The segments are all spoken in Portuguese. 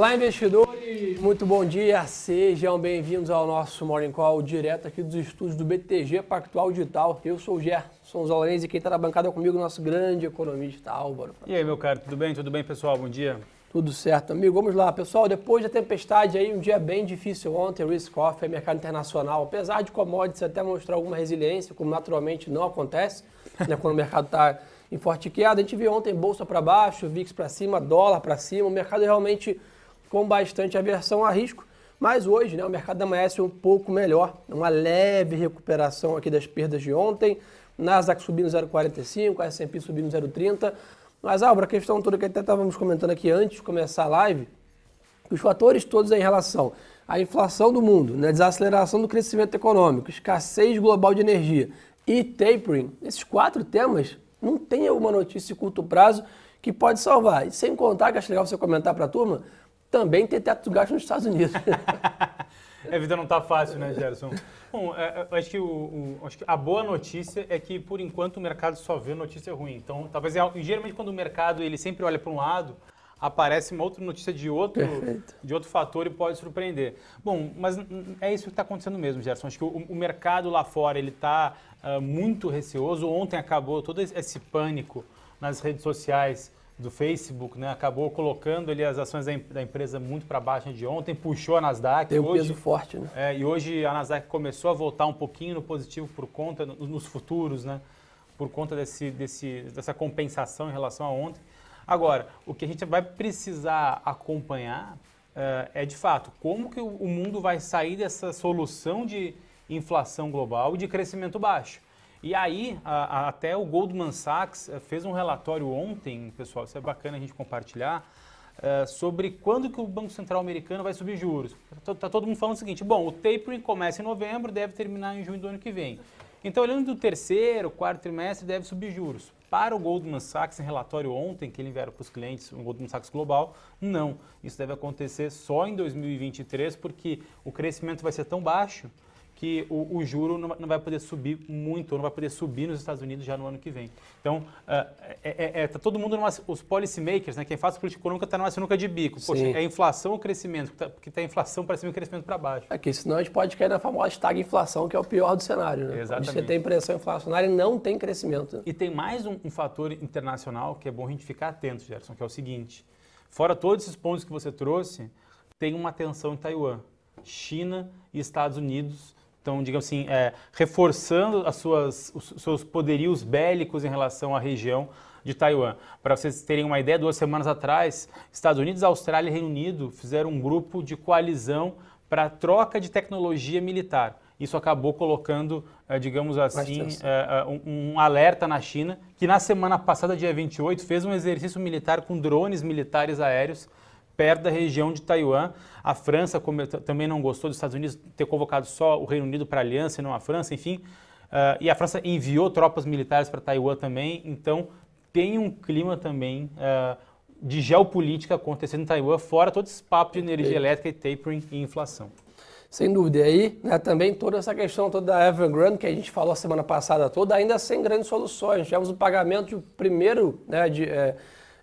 Olá, investidores! Muito bom dia! Sejam bem-vindos ao nosso Morning Call direto aqui dos estúdios do BTG Pactual Digital. Eu sou o Gerson Zolanese e quem está na bancada comigo é o nosso grande economista Álvaro. E aí, meu caro, tudo bem? Tudo bem, pessoal? Bom dia. Tudo certo, amigo. Vamos lá, pessoal. Depois da tempestade aí, um dia bem difícil ontem, risk off, mercado internacional. Apesar de commodities até mostrar alguma resiliência, como naturalmente não acontece, né, quando o mercado está em forte queda. A gente viu ontem bolsa para baixo, VIX para cima, dólar para cima. O mercado realmente com bastante aversão a risco. Mas hoje né, o mercado amanhece um pouco melhor, uma leve recuperação aqui das perdas de ontem. Nasdaq subindo 0,45, S&P subindo 0,30. Mas, Álvaro, a questão toda que até estávamos comentando aqui antes de começar a live, os fatores todos em relação à inflação do mundo, né, desaceleração do crescimento econômico, escassez global de energia e tapering, esses quatro temas, não tem alguma notícia de curto prazo que pode salvar. E sem contar, que acho legal você comentar para a turma, também ter teto de gasto nos Estados Unidos. a vida não está fácil, né, Gerson? Bom, é, é, acho, que o, o, acho que a boa notícia é que, por enquanto, o mercado só vê notícia ruim. Então, talvez, é, geralmente, quando o mercado ele sempre olha para um lado, aparece uma outra notícia de outro, de outro fator e pode surpreender. Bom, mas é isso que está acontecendo mesmo, Gerson. Acho que o, o mercado lá fora ele está uh, muito receoso. Ontem acabou todo esse pânico nas redes sociais do Facebook, né, acabou colocando ali as ações da, empresa muito para baixo de ontem, puxou a Nasdaq. Um hoje, peso forte, né? É, e hoje a Nasdaq começou a voltar um pouquinho no positivo por conta, nos futuros, né? Por conta desse, desse, dessa compensação em relação a ontem. Agora, o que a gente vai precisar acompanhar uh, é, de fato, como que o mundo vai sair dessa solução de inflação global e de crescimento baixo. E aí, a, a, até o Goldman Sachs eh, fez um relatório ontem, pessoal, isso é bacana a gente compartilhar, uh, sobre quando que o Banco Central americano vai subir juros. Está tá todo mundo falando o seguinte, bom, o tapering começa em novembro, deve terminar em junho do ano que vem. Então, olhando do terceiro, quarto trimestre, deve subir juros. Para o Goldman Sachs, em relatório ontem, que ele enviaram para os clientes, o Goldman Sachs Global, não. Isso deve acontecer só em 2023, porque o crescimento vai ser tão baixo que o, o juro não, não, vai poder subir muito, ou não vai poder subir nos Estados Unidos já no ano que vem. Então, uh, é, é, tá todo mundo, numa, os policymakers, né, quem faz política econômica está numa sinuca de bico. Poxa, é inflação ou crescimento? Porque está inflação para cima e crescimento para baixo. É que senão a gente pode cair na famosa estagflação, que é o pior do cenário. Né? Exatamente. Onde você tem pressão inflacionária e não tem crescimento. E tem mais um, um fator internacional que é bom a gente ficar atento, Gerson, que é o seguinte. Fora todos esses pontos que você trouxe, tem uma tensão em Taiwan. China e Estados Unidos então, digamos assim, é, reforçando as suas, os seus poderios bélicos em relação à região de Taiwan. Para vocês terem uma ideia, duas semanas atrás, Estados Unidos, Austrália e Reino Unido fizeram um grupo de coalizão para troca de tecnologia militar. Isso acabou colocando, é, digamos assim, é, é, um alerta na China, que na semana passada, dia 28, fez um exercício militar com drones militares aéreos perto da região de Taiwan. A França também não gostou dos Estados Unidos ter convocado só o Reino Unido para a aliança e não a França, enfim. Uh, e a França enviou tropas militares para Taiwan também, então tem um clima também uh, de geopolítica acontecendo em Taiwan, fora todo esse papo de energia elétrica e tapering e inflação. Sem dúvida. E aí, né, também toda essa questão toda da Evergrande, que a gente falou a semana passada toda, ainda sem grandes soluções. Tivemos o pagamento de primeiro né, de, é,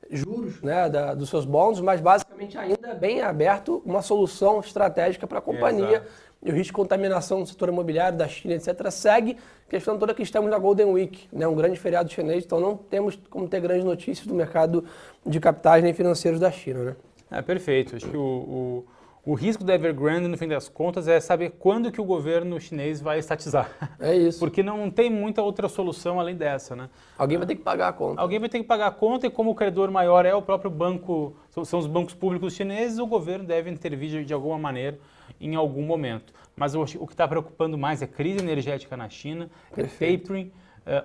juros né, da, dos seus bons, mas basicamente ainda bem aberto uma solução estratégica para a companhia. Exato. E o risco de contaminação no setor imobiliário da China, etc., segue. Questão toda que estamos na Golden Week, né, um grande feriado chinês, então não temos como ter grandes notícias do mercado de capitais nem financeiros da China. Né? É, perfeito. Acho que o, o o risco da Evergrande, no fim das contas, é saber quando que o governo chinês vai estatizar. É isso. Porque não tem muita outra solução além dessa, né? Alguém vai ter que pagar a conta. Alguém vai ter que pagar a conta e como o credor maior é o próprio banco, são os bancos públicos chineses, o governo deve intervir de alguma maneira em algum momento. Mas o, que está preocupando mais é a crise energética na China, é Perfeito. é tapering.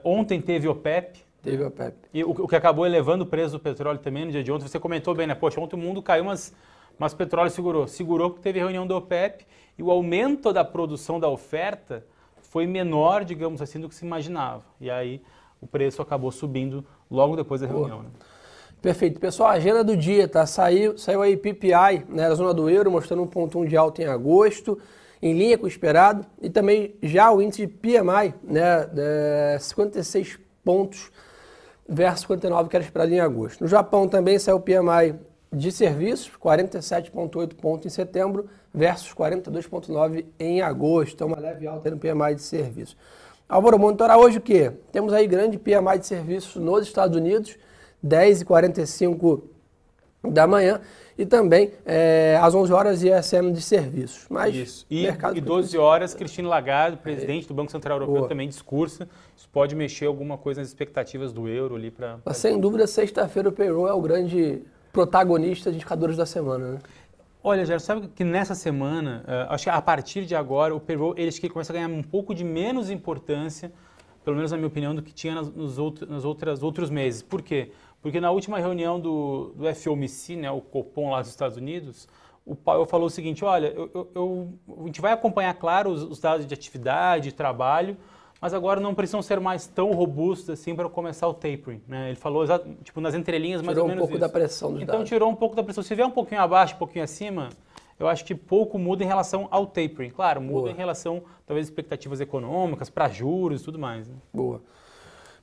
Ontem teve o PEP, Teve o PEP. E o, o, que acabou elevando o preço do petróleo também no dia de ontem. Você comentou bem, né? Poxa, ontem o mundo caiu umas mas o petróleo segurou. Segurou porque teve reunião do OPEP e o aumento da produção da oferta foi menor, digamos assim, do que se imaginava. E aí o preço acabou subindo logo depois da reunião. Né? Perfeito. Pessoal, a agenda do dia, tá? Saiu, saiu aí PPI né, na zona do euro, mostrando um ponto de alta em agosto, em linha com o esperado. E também já o índice de PMI, né, de 56 pontos versus 59 que era esperado em agosto. No Japão também saiu o PMI de serviços, 47,8 pontos em setembro versus 42,9 em agosto. Então, uma leve alta no PMI de serviços. Álvaro, monitorar hoje o quê? Temos aí grande PMI de serviços nos Estados Unidos, 10,45 da manhã e também é, às 11 horas ISM de serviços. Mas Isso. E, mercado e 12 horas, Cristina Lagarde, presidente é. do Banco Central Europeu, Boa. também discursa. Isso pode mexer alguma coisa nas expectativas do euro ali para. Sem dúvida, sexta-feira o payroll é o grande protagonista de indicadores da semana, né? Olha, Jair, sabe que nessa semana, uh, acho que a partir de agora, o payroll ele que começa a ganhar um pouco de menos importância, pelo menos na minha opinião, do que tinha nas, nos outros, nas outras outros meses. Por quê? Porque na última reunião do, do FOMC, né, o Copom lá dos Estados Unidos, o Powell falou o seguinte, olha, eu, eu, eu, a gente vai acompanhar, claro, os, os dados de atividade, de trabalho, mas agora não precisam ser mais tão robustos assim para começar o tapering. Né? Ele falou, tipo, nas entrelinhas mais tirou ou menos um pouco isso. da pressão dos Então dados. tirou um pouco da pressão. Se vier um pouquinho abaixo, um pouquinho acima, eu acho que pouco muda em relação ao tapering. Claro, muda Boa. em relação, talvez, expectativas econômicas, para juros e tudo mais. Né? Boa.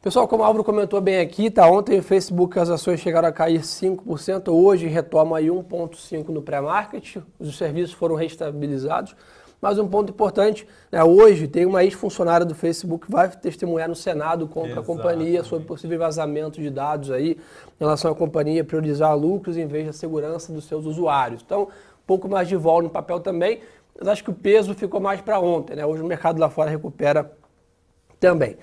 Pessoal, como o Álvaro comentou bem aqui, tá? Ontem o Facebook as ações chegaram a cair 5%, hoje retoma aí 1,5% no pré-market, os serviços foram restabilizados. Mas um ponto importante, né, hoje tem uma ex-funcionária do Facebook que vai testemunhar no Senado contra a companhia sobre possível vazamento de dados aí em relação à companhia priorizar lucros em vez da segurança dos seus usuários. Então, um pouco mais de vol no papel também, mas acho que o peso ficou mais para ontem, né? Hoje o mercado lá fora recupera também.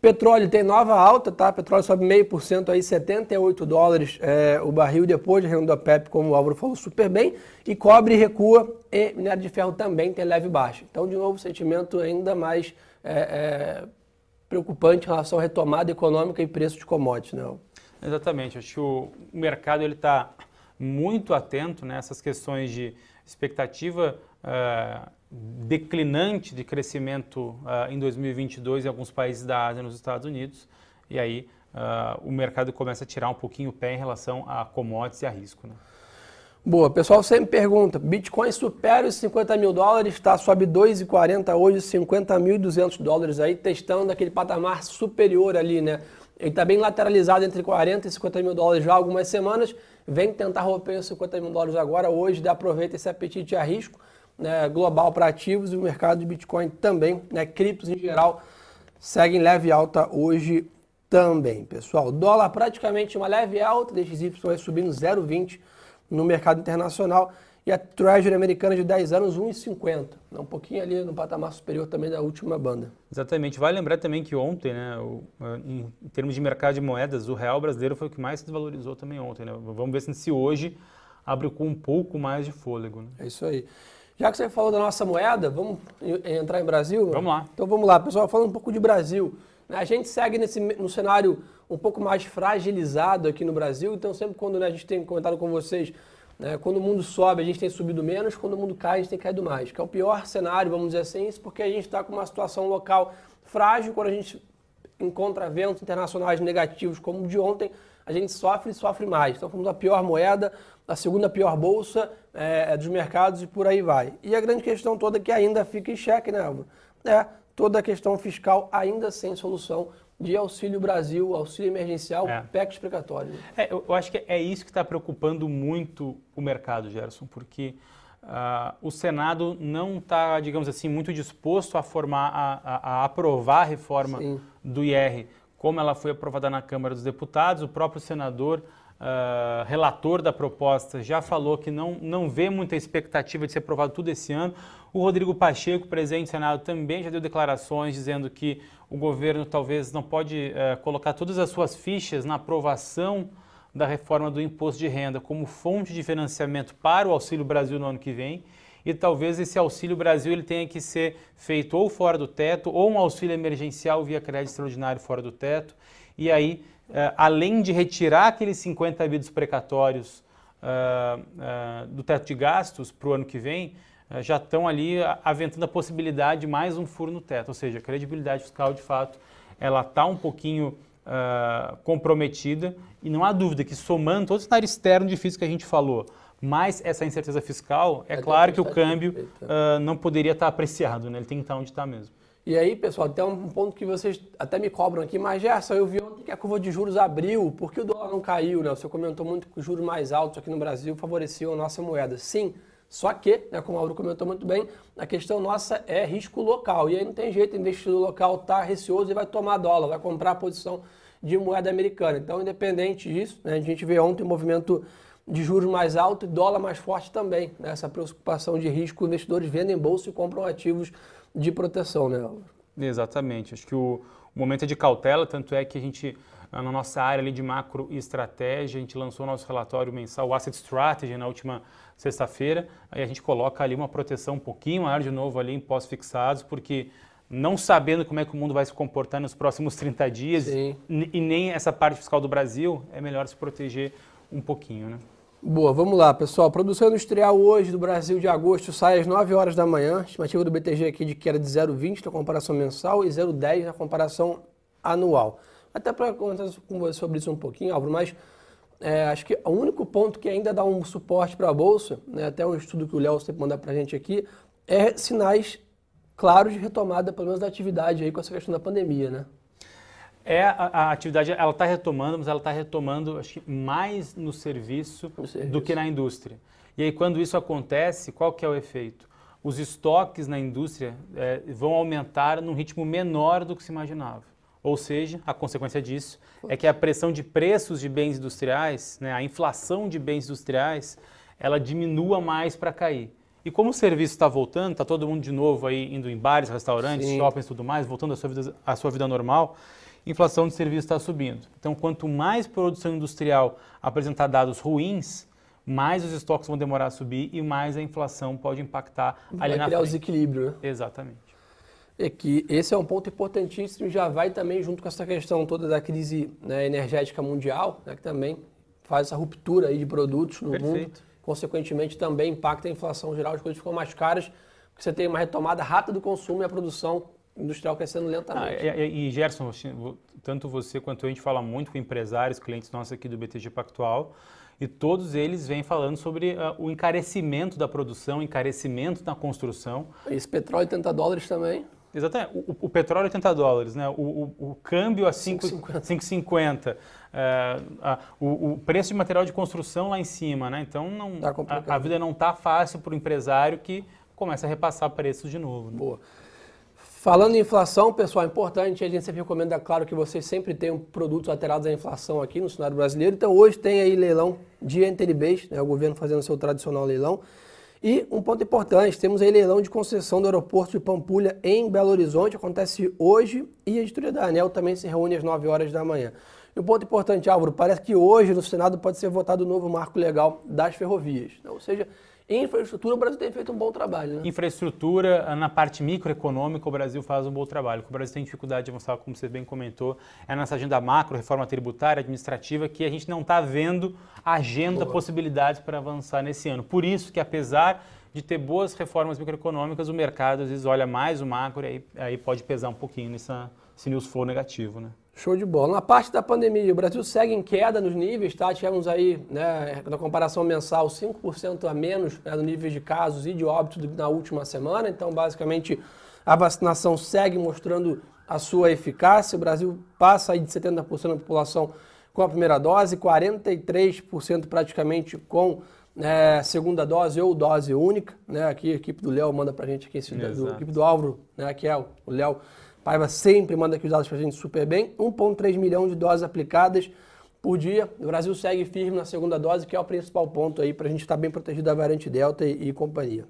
Petróleo tem nova alta, tá? Petróleo sobe meio por cento aí, 78 dólares é, o barril depois de reunião da PEP, como o Álvaro falou super bem. E cobre recua e minério de ferro também tem leve baixa. Então, de novo, sentimento ainda mais é, é, preocupante em relação à retomada econômica e preço de commodities, né? Exatamente. Acho que o mercado ele está muito atento nessas questões de expectativa. Uh, declinante de crescimento uh, em 2022 em alguns países da Ásia nos Estados Unidos. E aí uh, o mercado começa a tirar um pouquinho o pé em relação a commodities e a risco. Né? Boa, pessoal sempre pergunta, Bitcoin supera os 50 mil dólares, está sobe 2,40 hoje, 50.200 dólares aí, testando aquele patamar superior ali, né? Ele está bem lateralizado entre 40 e 50 mil dólares já há algumas semanas, vem tentar romper os 50 mil dólares agora, hoje aproveita esse apetite a risco, né, global para ativos e o mercado de Bitcoin também, né, criptos em geral, seguem leve alta hoje também, pessoal. Dólar praticamente uma leve alta, DXY subindo 0,20 no mercado internacional e a Treasury americana de 10 anos 1,50, né, um pouquinho ali no patamar superior também da última banda. Exatamente. Vale lembrar também que ontem, né, o, em termos de mercado de moedas, o real brasileiro foi o que mais se desvalorizou também ontem. Né? Vamos ver se hoje abre com um pouco mais de fôlego. Né? É isso aí. Já que você falou da nossa moeda, vamos entrar em Brasil? Vamos lá. Então vamos lá, pessoal, falando um pouco de Brasil. Né, a gente segue nesse, no cenário um pouco mais fragilizado aqui no Brasil, então sempre quando né, a gente tem comentado com vocês, né, quando o mundo sobe a gente tem subido menos, quando o mundo cai a gente tem caído mais, que é o pior cenário, vamos dizer assim, isso porque a gente está com uma situação local frágil, quando a gente encontra eventos internacionais negativos como o de ontem, a gente sofre e sofre mais. Então fomos a pior moeda, a segunda pior bolsa é, é, dos mercados e por aí vai. E a grande questão toda que ainda fica em xeque, né, Álvaro? É toda a questão fiscal ainda sem solução de Auxílio Brasil, auxílio emergencial, é. PEC explicatório. É, eu acho que é isso que está preocupando muito o mercado, Gerson, porque uh, o Senado não está, digamos assim, muito disposto a formar, a, a, a aprovar a reforma Sim. do IR como ela foi aprovada na Câmara dos Deputados. O próprio senador uh, relator da proposta já falou que não, não vê muita expectativa de ser aprovado tudo esse ano. O Rodrigo Pacheco, presidente do Senado, também já deu declarações dizendo que o governo talvez não pode uh, colocar todas as suas fichas na aprovação da reforma do imposto de renda como fonte de financiamento para o Auxílio Brasil no ano que vem e talvez esse Auxílio Brasil ele tenha que ser feito ou fora do teto ou um auxílio emergencial via crédito extraordinário fora do teto. E aí uh, além de retirar aqueles 50 bidos precatórios uh, uh, do teto de gastos para o ano que vem, já estão ali aventando a possibilidade de mais um furo no teto. Ou seja, a credibilidade fiscal, de fato, ela está um pouquinho comprometida e não há dúvida que somando todo o cenário externo difícil que a gente falou, mais essa incerteza fiscal, é, é claro que o câmbio não poderia estar tá apreciado, né? ele tem que estar onde está mesmo. E aí, pessoal, tem um ponto que vocês até me cobram aqui, mas Gerson, eu vi ontem que a curva de juros abriu, por que o dólar não caiu, né? Você comentou muito que os juros mais altos aqui no Brasil favoreciam a nossa moeda. Sim, só que, né, como o Mauro comentou muito bem, a questão nossa é risco local. E aí não tem jeito, o investidor local está receoso e vai tomar dólar, vai comprar a posição de moeda americana. Então, independente disso, né, a gente vê ontem o movimento de juros mais alto e dólar mais forte também. Né? Essa preocupação de risco, investidores vendem bolsa e compram ativos de proteção, né? Exatamente. Acho que o, o, momento é de cautela, tanto é que a gente, na nossa área ali de macro e estratégia, a gente lançou o nosso relatório mensal, o Asset Strategy, na última sexta-feira, aí a gente coloca ali uma proteção um pouquinho maior de novo ali em pós-fixados, porque não sabendo como é que o mundo vai se comportar nos próximos 30 dias e nem essa parte fiscal do Brasil, é melhor se proteger um pouquinho, né? Boa, vamos lá, pessoal. Produção industrial hoje do Brasil de agosto sai às 9 horas da manhã. Estimativa do BTG aqui de queda de 0,20 na comparação mensal e 0,10 na comparação anual. Até para comentar com você sobre isso um pouquinho, Álvaro, mas é, acho que o único ponto que ainda dá um suporte para a Bolsa, né, até um estudo que o Léo sempre manda para a gente aqui, é sinais claros de retomada, pelo menos da atividade aí com essa questão da pandemia, né? É, a, a atividade ela está retomando, mas ela está retomando acho que mais no serviço, no serviço, do que na indústria. E aí quando isso acontece, qual que é o efeito? Os estoques na indústria é, vão aumentar num ritmo menor do que se imaginava. Ou seja, a consequência disso é que a pressão de preços de bens industriais, né, a inflação de bens industriais, ela diminua mais para cair. E como o serviço está voltando, está todo mundo de novo aí indo em bares, restaurantes, Sim. shoppings e tudo mais, voltando à sua vida, à sua vida normal, inflação de serviços está subindo. Então, quanto mais produção industrial apresentar dados ruins, mais os estoques vão demorar a subir e mais a inflação pode impactar vai ali na criar frente. o desequilíbrio, né? Exatamente. É que esse é um ponto importantíssimo e já vai também junto com essa questão toda da crise né, energética mundial, né, que também faz essa ruptura aí de produtos no Perfeito. mundo. Consequentemente, também impacta a inflação geral, as coisas ficam mais caras, porque você tem uma retomada rápida do consumo e a produção industrial crescendo lentamente. Ah, e, e, Gerson, tanto você quanto eu, a gente fala muito com empresários, clientes nossos aqui do BTG Pactual, e todos eles vêm falando sobre uh, o encarecimento da produção, encarecimento da construção. Esse petróleo 80 dólares também. Exatamente. O, o petróleo 80 dólares, né? o, o, o câmbio a 5,50. É, o, o, preço de material de construção lá em cima. Né? Então, não, tá a, a, vida não está fácil para o empresário que começa a repassar preços de novo. Né? Boa. Falando em inflação, pessoal, é importante, a gente sempre recomenda, claro, que vocês sempre tenham produtos alterados à inflação aqui no cenário brasileiro. Então, hoje tem aí leilão de NTNBs, né, o governo fazendo seu tradicional leilão. E um ponto importante, temos aí leilão de concessão do aeroporto de Pampulha em Belo Horizonte, acontece hoje, e a editoria da ANEL também se reúne às 9 horas da manhã. E um ponto importante, Álvaro, parece que hoje no Senado pode ser votado o novo marco legal das ferrovias. Né? Ou seja, infraestrutura, o Brasil tem feito um bom trabalho. Né? Infraestrutura, na parte microeconômica, o Brasil faz um bom trabalho. O Brasil tem dificuldade de avançar, como você bem comentou, é nessa agenda macro, reforma tributária, administrativa, que a gente não está vendo agenda, Boa. possibilidades para avançar nesse ano. Por isso que, apesar de ter boas reformas microeconômicas, o mercado às vezes olha mais o macro e aí, aí pode pesar um pouquinho nessa, nesse news flow negativo. Né? Show de bola. Na parte da pandemia, o Brasil segue em queda nos níveis, tá? Tivemos aí, né, na comparação mensal, 5% a menos né, no nível de casos e de óbitos na última semana. Então, basicamente, a vacinação segue mostrando a sua eficácia. O Brasil passa aí de 70% da população com a primeira dose, 43% praticamente com né, segunda dose ou dose única. Né? Aqui a equipe do Léo manda pra gente aqui, esse, do, a equipe do Álvaro, né, que é o Léo Paiva sempre manda aqui os dados para a gente super bem. 1,3 milhão de doses aplicadas por dia. O Brasil segue firme na segunda dose, que é o principal ponto aí para a gente estar tá bem protegido da variante Delta e, e companhia.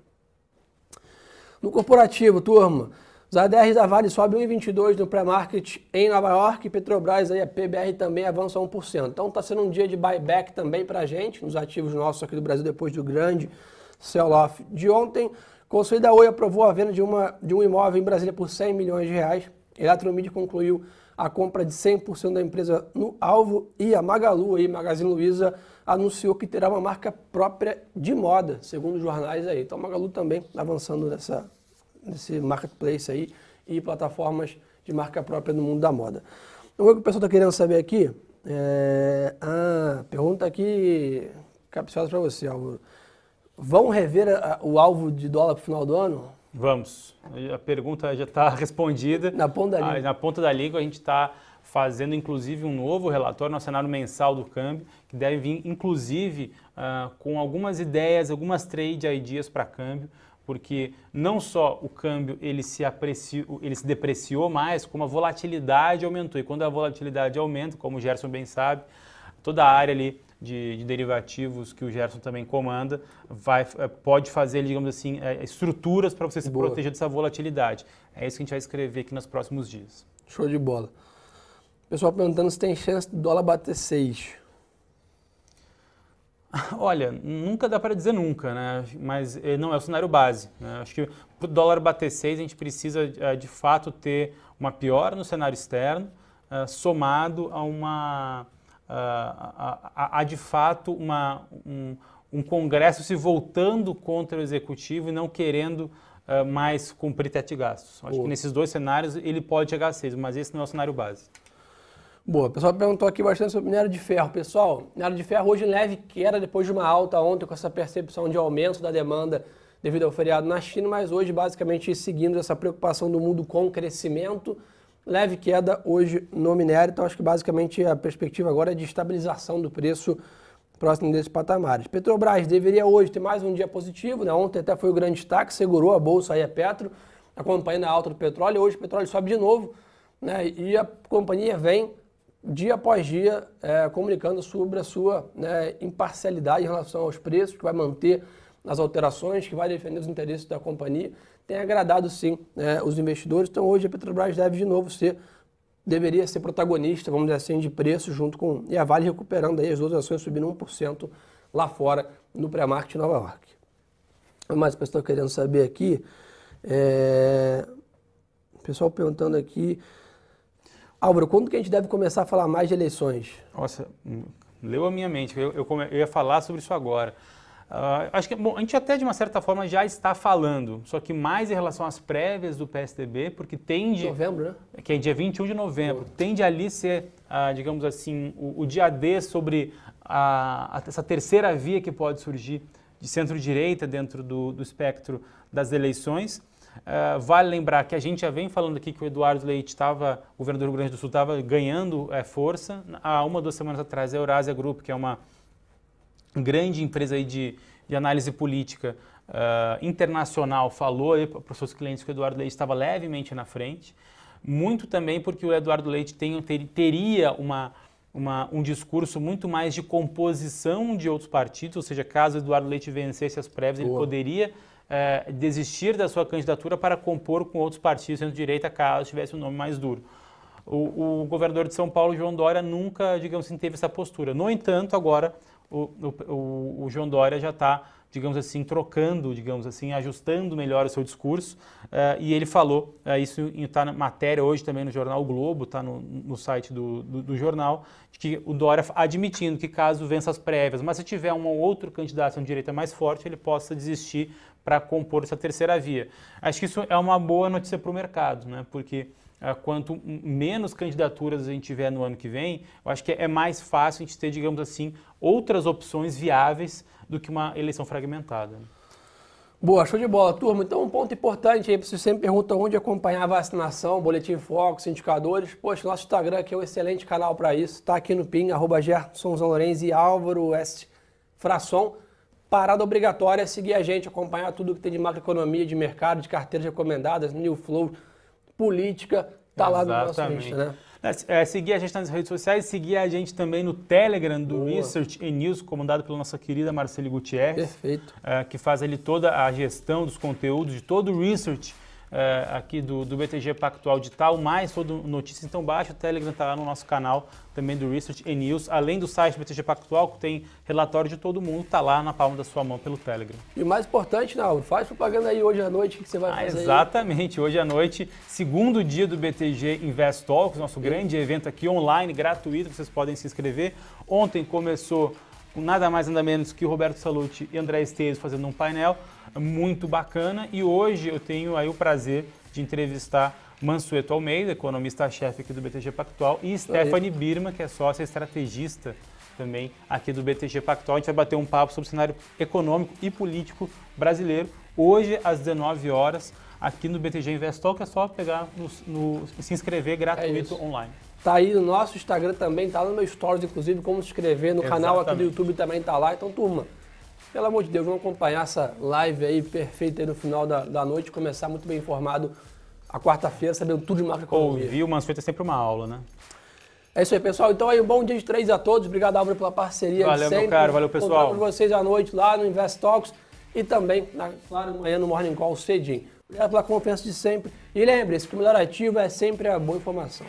No corporativo, turma, os ADRs da Vale sobem 1,22 no pré-market em Nova York, Petrobras aí a PBR também avança 1%. Então está sendo um dia de buyback também para a gente, nos ativos nossos aqui do Brasil, depois do grande sell-off de ontem. Conselho Oi aprovou a venda de, uma, de um imóvel em Brasília por 100 milhões de reais. Eletromídia concluiu a compra de 100% da empresa no alvo e a Magalu, aí, Magazine Luiza, anunciou que terá uma marca própria de moda, segundo os jornais aí. Então, a Magalu também avançando nessa, nesse marketplace aí e plataformas de marca própria no mundo da moda. O que o pessoal está querendo saber aqui é... Ah, pergunta aqui capciosa para você, Álvaro. Vão rever a, o alvo de dólar para o final do ano? Vamos. A pergunta já está respondida. Na ponta da língua. Na ponta da língua a gente está fazendo inclusive um novo relatório no cenário mensal do câmbio, que deve vir inclusive uh, com algumas ideias, algumas trade ideas para câmbio, porque não só o câmbio ele se, apreciou, ele se depreciou mais, como a volatilidade aumentou. E quando a volatilidade aumenta, como o Gerson bem sabe, toda a área ali de, de, derivativos que o Gerson também comanda, vai, eh, pode fazer, digamos assim, eh, estruturas para você se Boa. proteger dessa volatilidade. É isso que a gente vai escrever aqui nos próximos dias. Show de bola. Pessoal perguntando se tem chance do dólar bater 6. Olha, nunca dá para dizer nunca, né? Mas eh, não é o cenário base. Né? Acho que para o dólar bater 6, a gente precisa de fato ter uma piora no cenário externo, somado a uma há de fato uma, um, um, Congresso se voltando contra o Executivo e não querendo mais cumprir teto de gastos. Acho Boa. que nesses dois cenários ele pode chegar a seis, mas esse não é o cenário base. Boa, o pessoal perguntou aqui bastante sobre minério de ferro. Pessoal, minério de ferro hoje leve queda depois de uma alta ontem com essa percepção de aumento da demanda devido ao feriado na China, mas hoje basicamente seguindo essa preocupação do mundo com o crescimento leve queda hoje no minério, então acho que basicamente a perspectiva agora é de estabilização do preço próximo desses patamares. Petrobras deveria hoje ter mais um dia positivo, né? ontem até foi o grande destaque, segurou a bolsa aí a Petro, acompanhando a alta do petróleo, hoje o petróleo sobe de novo, né? e a companhia vem dia após dia é, comunicando sobre a sua né, imparcialidade em relação aos preços, que vai manter as alterações, que vai defender os interesses da companhia tem agradado sim né, os investidores. Então hoje a Petrobras deve de novo ser, deveria ser protagonista, vamos dizer assim, de preço junto com e a Vale recuperando aí as duas ações subindo 1% lá fora no pré-market de Nova York. Mas o pessoal querendo saber aqui, é... o pessoal perguntando aqui, Álvaro, quando que a gente deve começar a falar mais de eleições? Nossa, leu a minha mente, eu, eu, eu ia falar sobre isso agora. Uh, acho que bom, a gente até de uma certa forma já está falando, só que mais em relação às prévias do PSDB, porque tende. Novembro, né? Que é dia 21 de novembro. Tende ali ser, uh, digamos assim, o, o, dia D sobre a, a, essa terceira via que pode surgir de centro-direita dentro do, do, espectro das eleições. Uh, vale lembrar que a gente já vem falando aqui que o Eduardo Leite estava, o governador do Rio Grande do Sul, estava ganhando é, força. Há uma, duas semanas atrás, a Eurásia Group, que é uma grande empresa aí de, de análise política uh, internacional falou para os seus clientes que o Eduardo Leite estava levemente na frente. Muito também porque o Eduardo Leite tem, ter, teria uma, uma, um discurso muito mais de composição de outros partidos, ou seja, caso o Eduardo Leite vencesse as prévias, Boa. ele poderia uh, desistir da sua candidatura para compor com outros partidos centro-direita caso tivesse um nome mais duro. O, o, governador de São Paulo, João Dória, nunca, digamos assim, teve essa postura. No entanto, agora o, o, o João Dória já está, digamos assim, trocando, digamos assim, ajustando melhor o seu discurso. Uh, e ele falou, uh, isso está na matéria hoje também no jornal o Globo, está no, no, site do, do, do, jornal, que o Dória admitindo que caso vença as prévias, mas se tiver um outro candidato de direita mais forte, ele possa desistir para compor essa terceira via. Acho que isso é uma boa notícia para o mercado, né? porque quanto menos candidaturas a gente tiver no ano que vem, eu acho que é mais fácil a gente ter, digamos assim, outras opções viáveis do que uma eleição fragmentada. Boa, show de bola, turma. Então, um ponto importante aí, você sempre pergunta onde acompanhar a vacinação, boletim Focus, indicadores. Poxa, nosso Instagram aqui é um excelente canal para isso. Está aqui no PIN, arroba Lourenço e Álvaro S. Frasson. Parada obrigatória é seguir a gente, acompanhar tudo que tem de macroeconomia, de mercado, de carteiras recomendadas, New Flow, política, tá lá no nosso Insta, né? É, seguir a gente nas redes sociais, seguir a gente também no Telegram do Boa. Research and News, comandado pela nossa querida Marcele Gutierrez. Perfeito. É, que faz ali toda a gestão dos conteúdos, de todo o research é, aqui do, do BTG Pactual Digital, mais todo notícias. Então baixa o Telegram, está lá no nosso canal também do Research and News. Além do site do BTG Pactual, que tem relatório de todo mundo, está lá na palma da sua mão pelo Telegram. E o mais importante, Naldo, faz propaganda aí hoje à noite, o que você vai ah, fazer Exatamente, aí? hoje à noite, segundo dia do BTG Invest Talks, nosso grande evento aqui online, gratuito, vocês podem se inscrever. Ontem começou com nada mais nada menos que o Roberto Salute e André Esteves fazendo um painel muito bacana. E hoje eu tenho aí o prazer de entrevistar Mansueto Almeida, economista-chefe aqui do BTG Pactual, e Stephanie Birma, que é sócia estrategista também aqui do BTG Pactual. A gente vai bater um papo sobre o cenário econômico e político brasileiro hoje às 19 horas aqui no BTG Invest Talk. É só pegar no, no se inscrever gratuito é online. Tá aí no nosso Instagram também, tá no meu stories, inclusive, como se inscrever. No Exatamente. canal aqui do YouTube também tá lá. Então, turma, pelo amor de Deus, vamos acompanhar essa live aí perfeita aí no final da, da noite, começar muito bem informado a quarta-feira, sabendo tudo de macroeconomia. Ouvir o Mansueto é sempre uma aula, né? É isso aí, pessoal. Então aí, um bom dia de três a todos. Obrigado, Álvaro, pela parceria. Valeu, sempre. meu caro. Valeu, pessoal. com vocês à noite lá no Invest Talks e também, na, claro, amanhã no Morning Call cedinho. Obrigado pela confiança de sempre. E lembre-se que o melhor ativo é sempre a boa informação.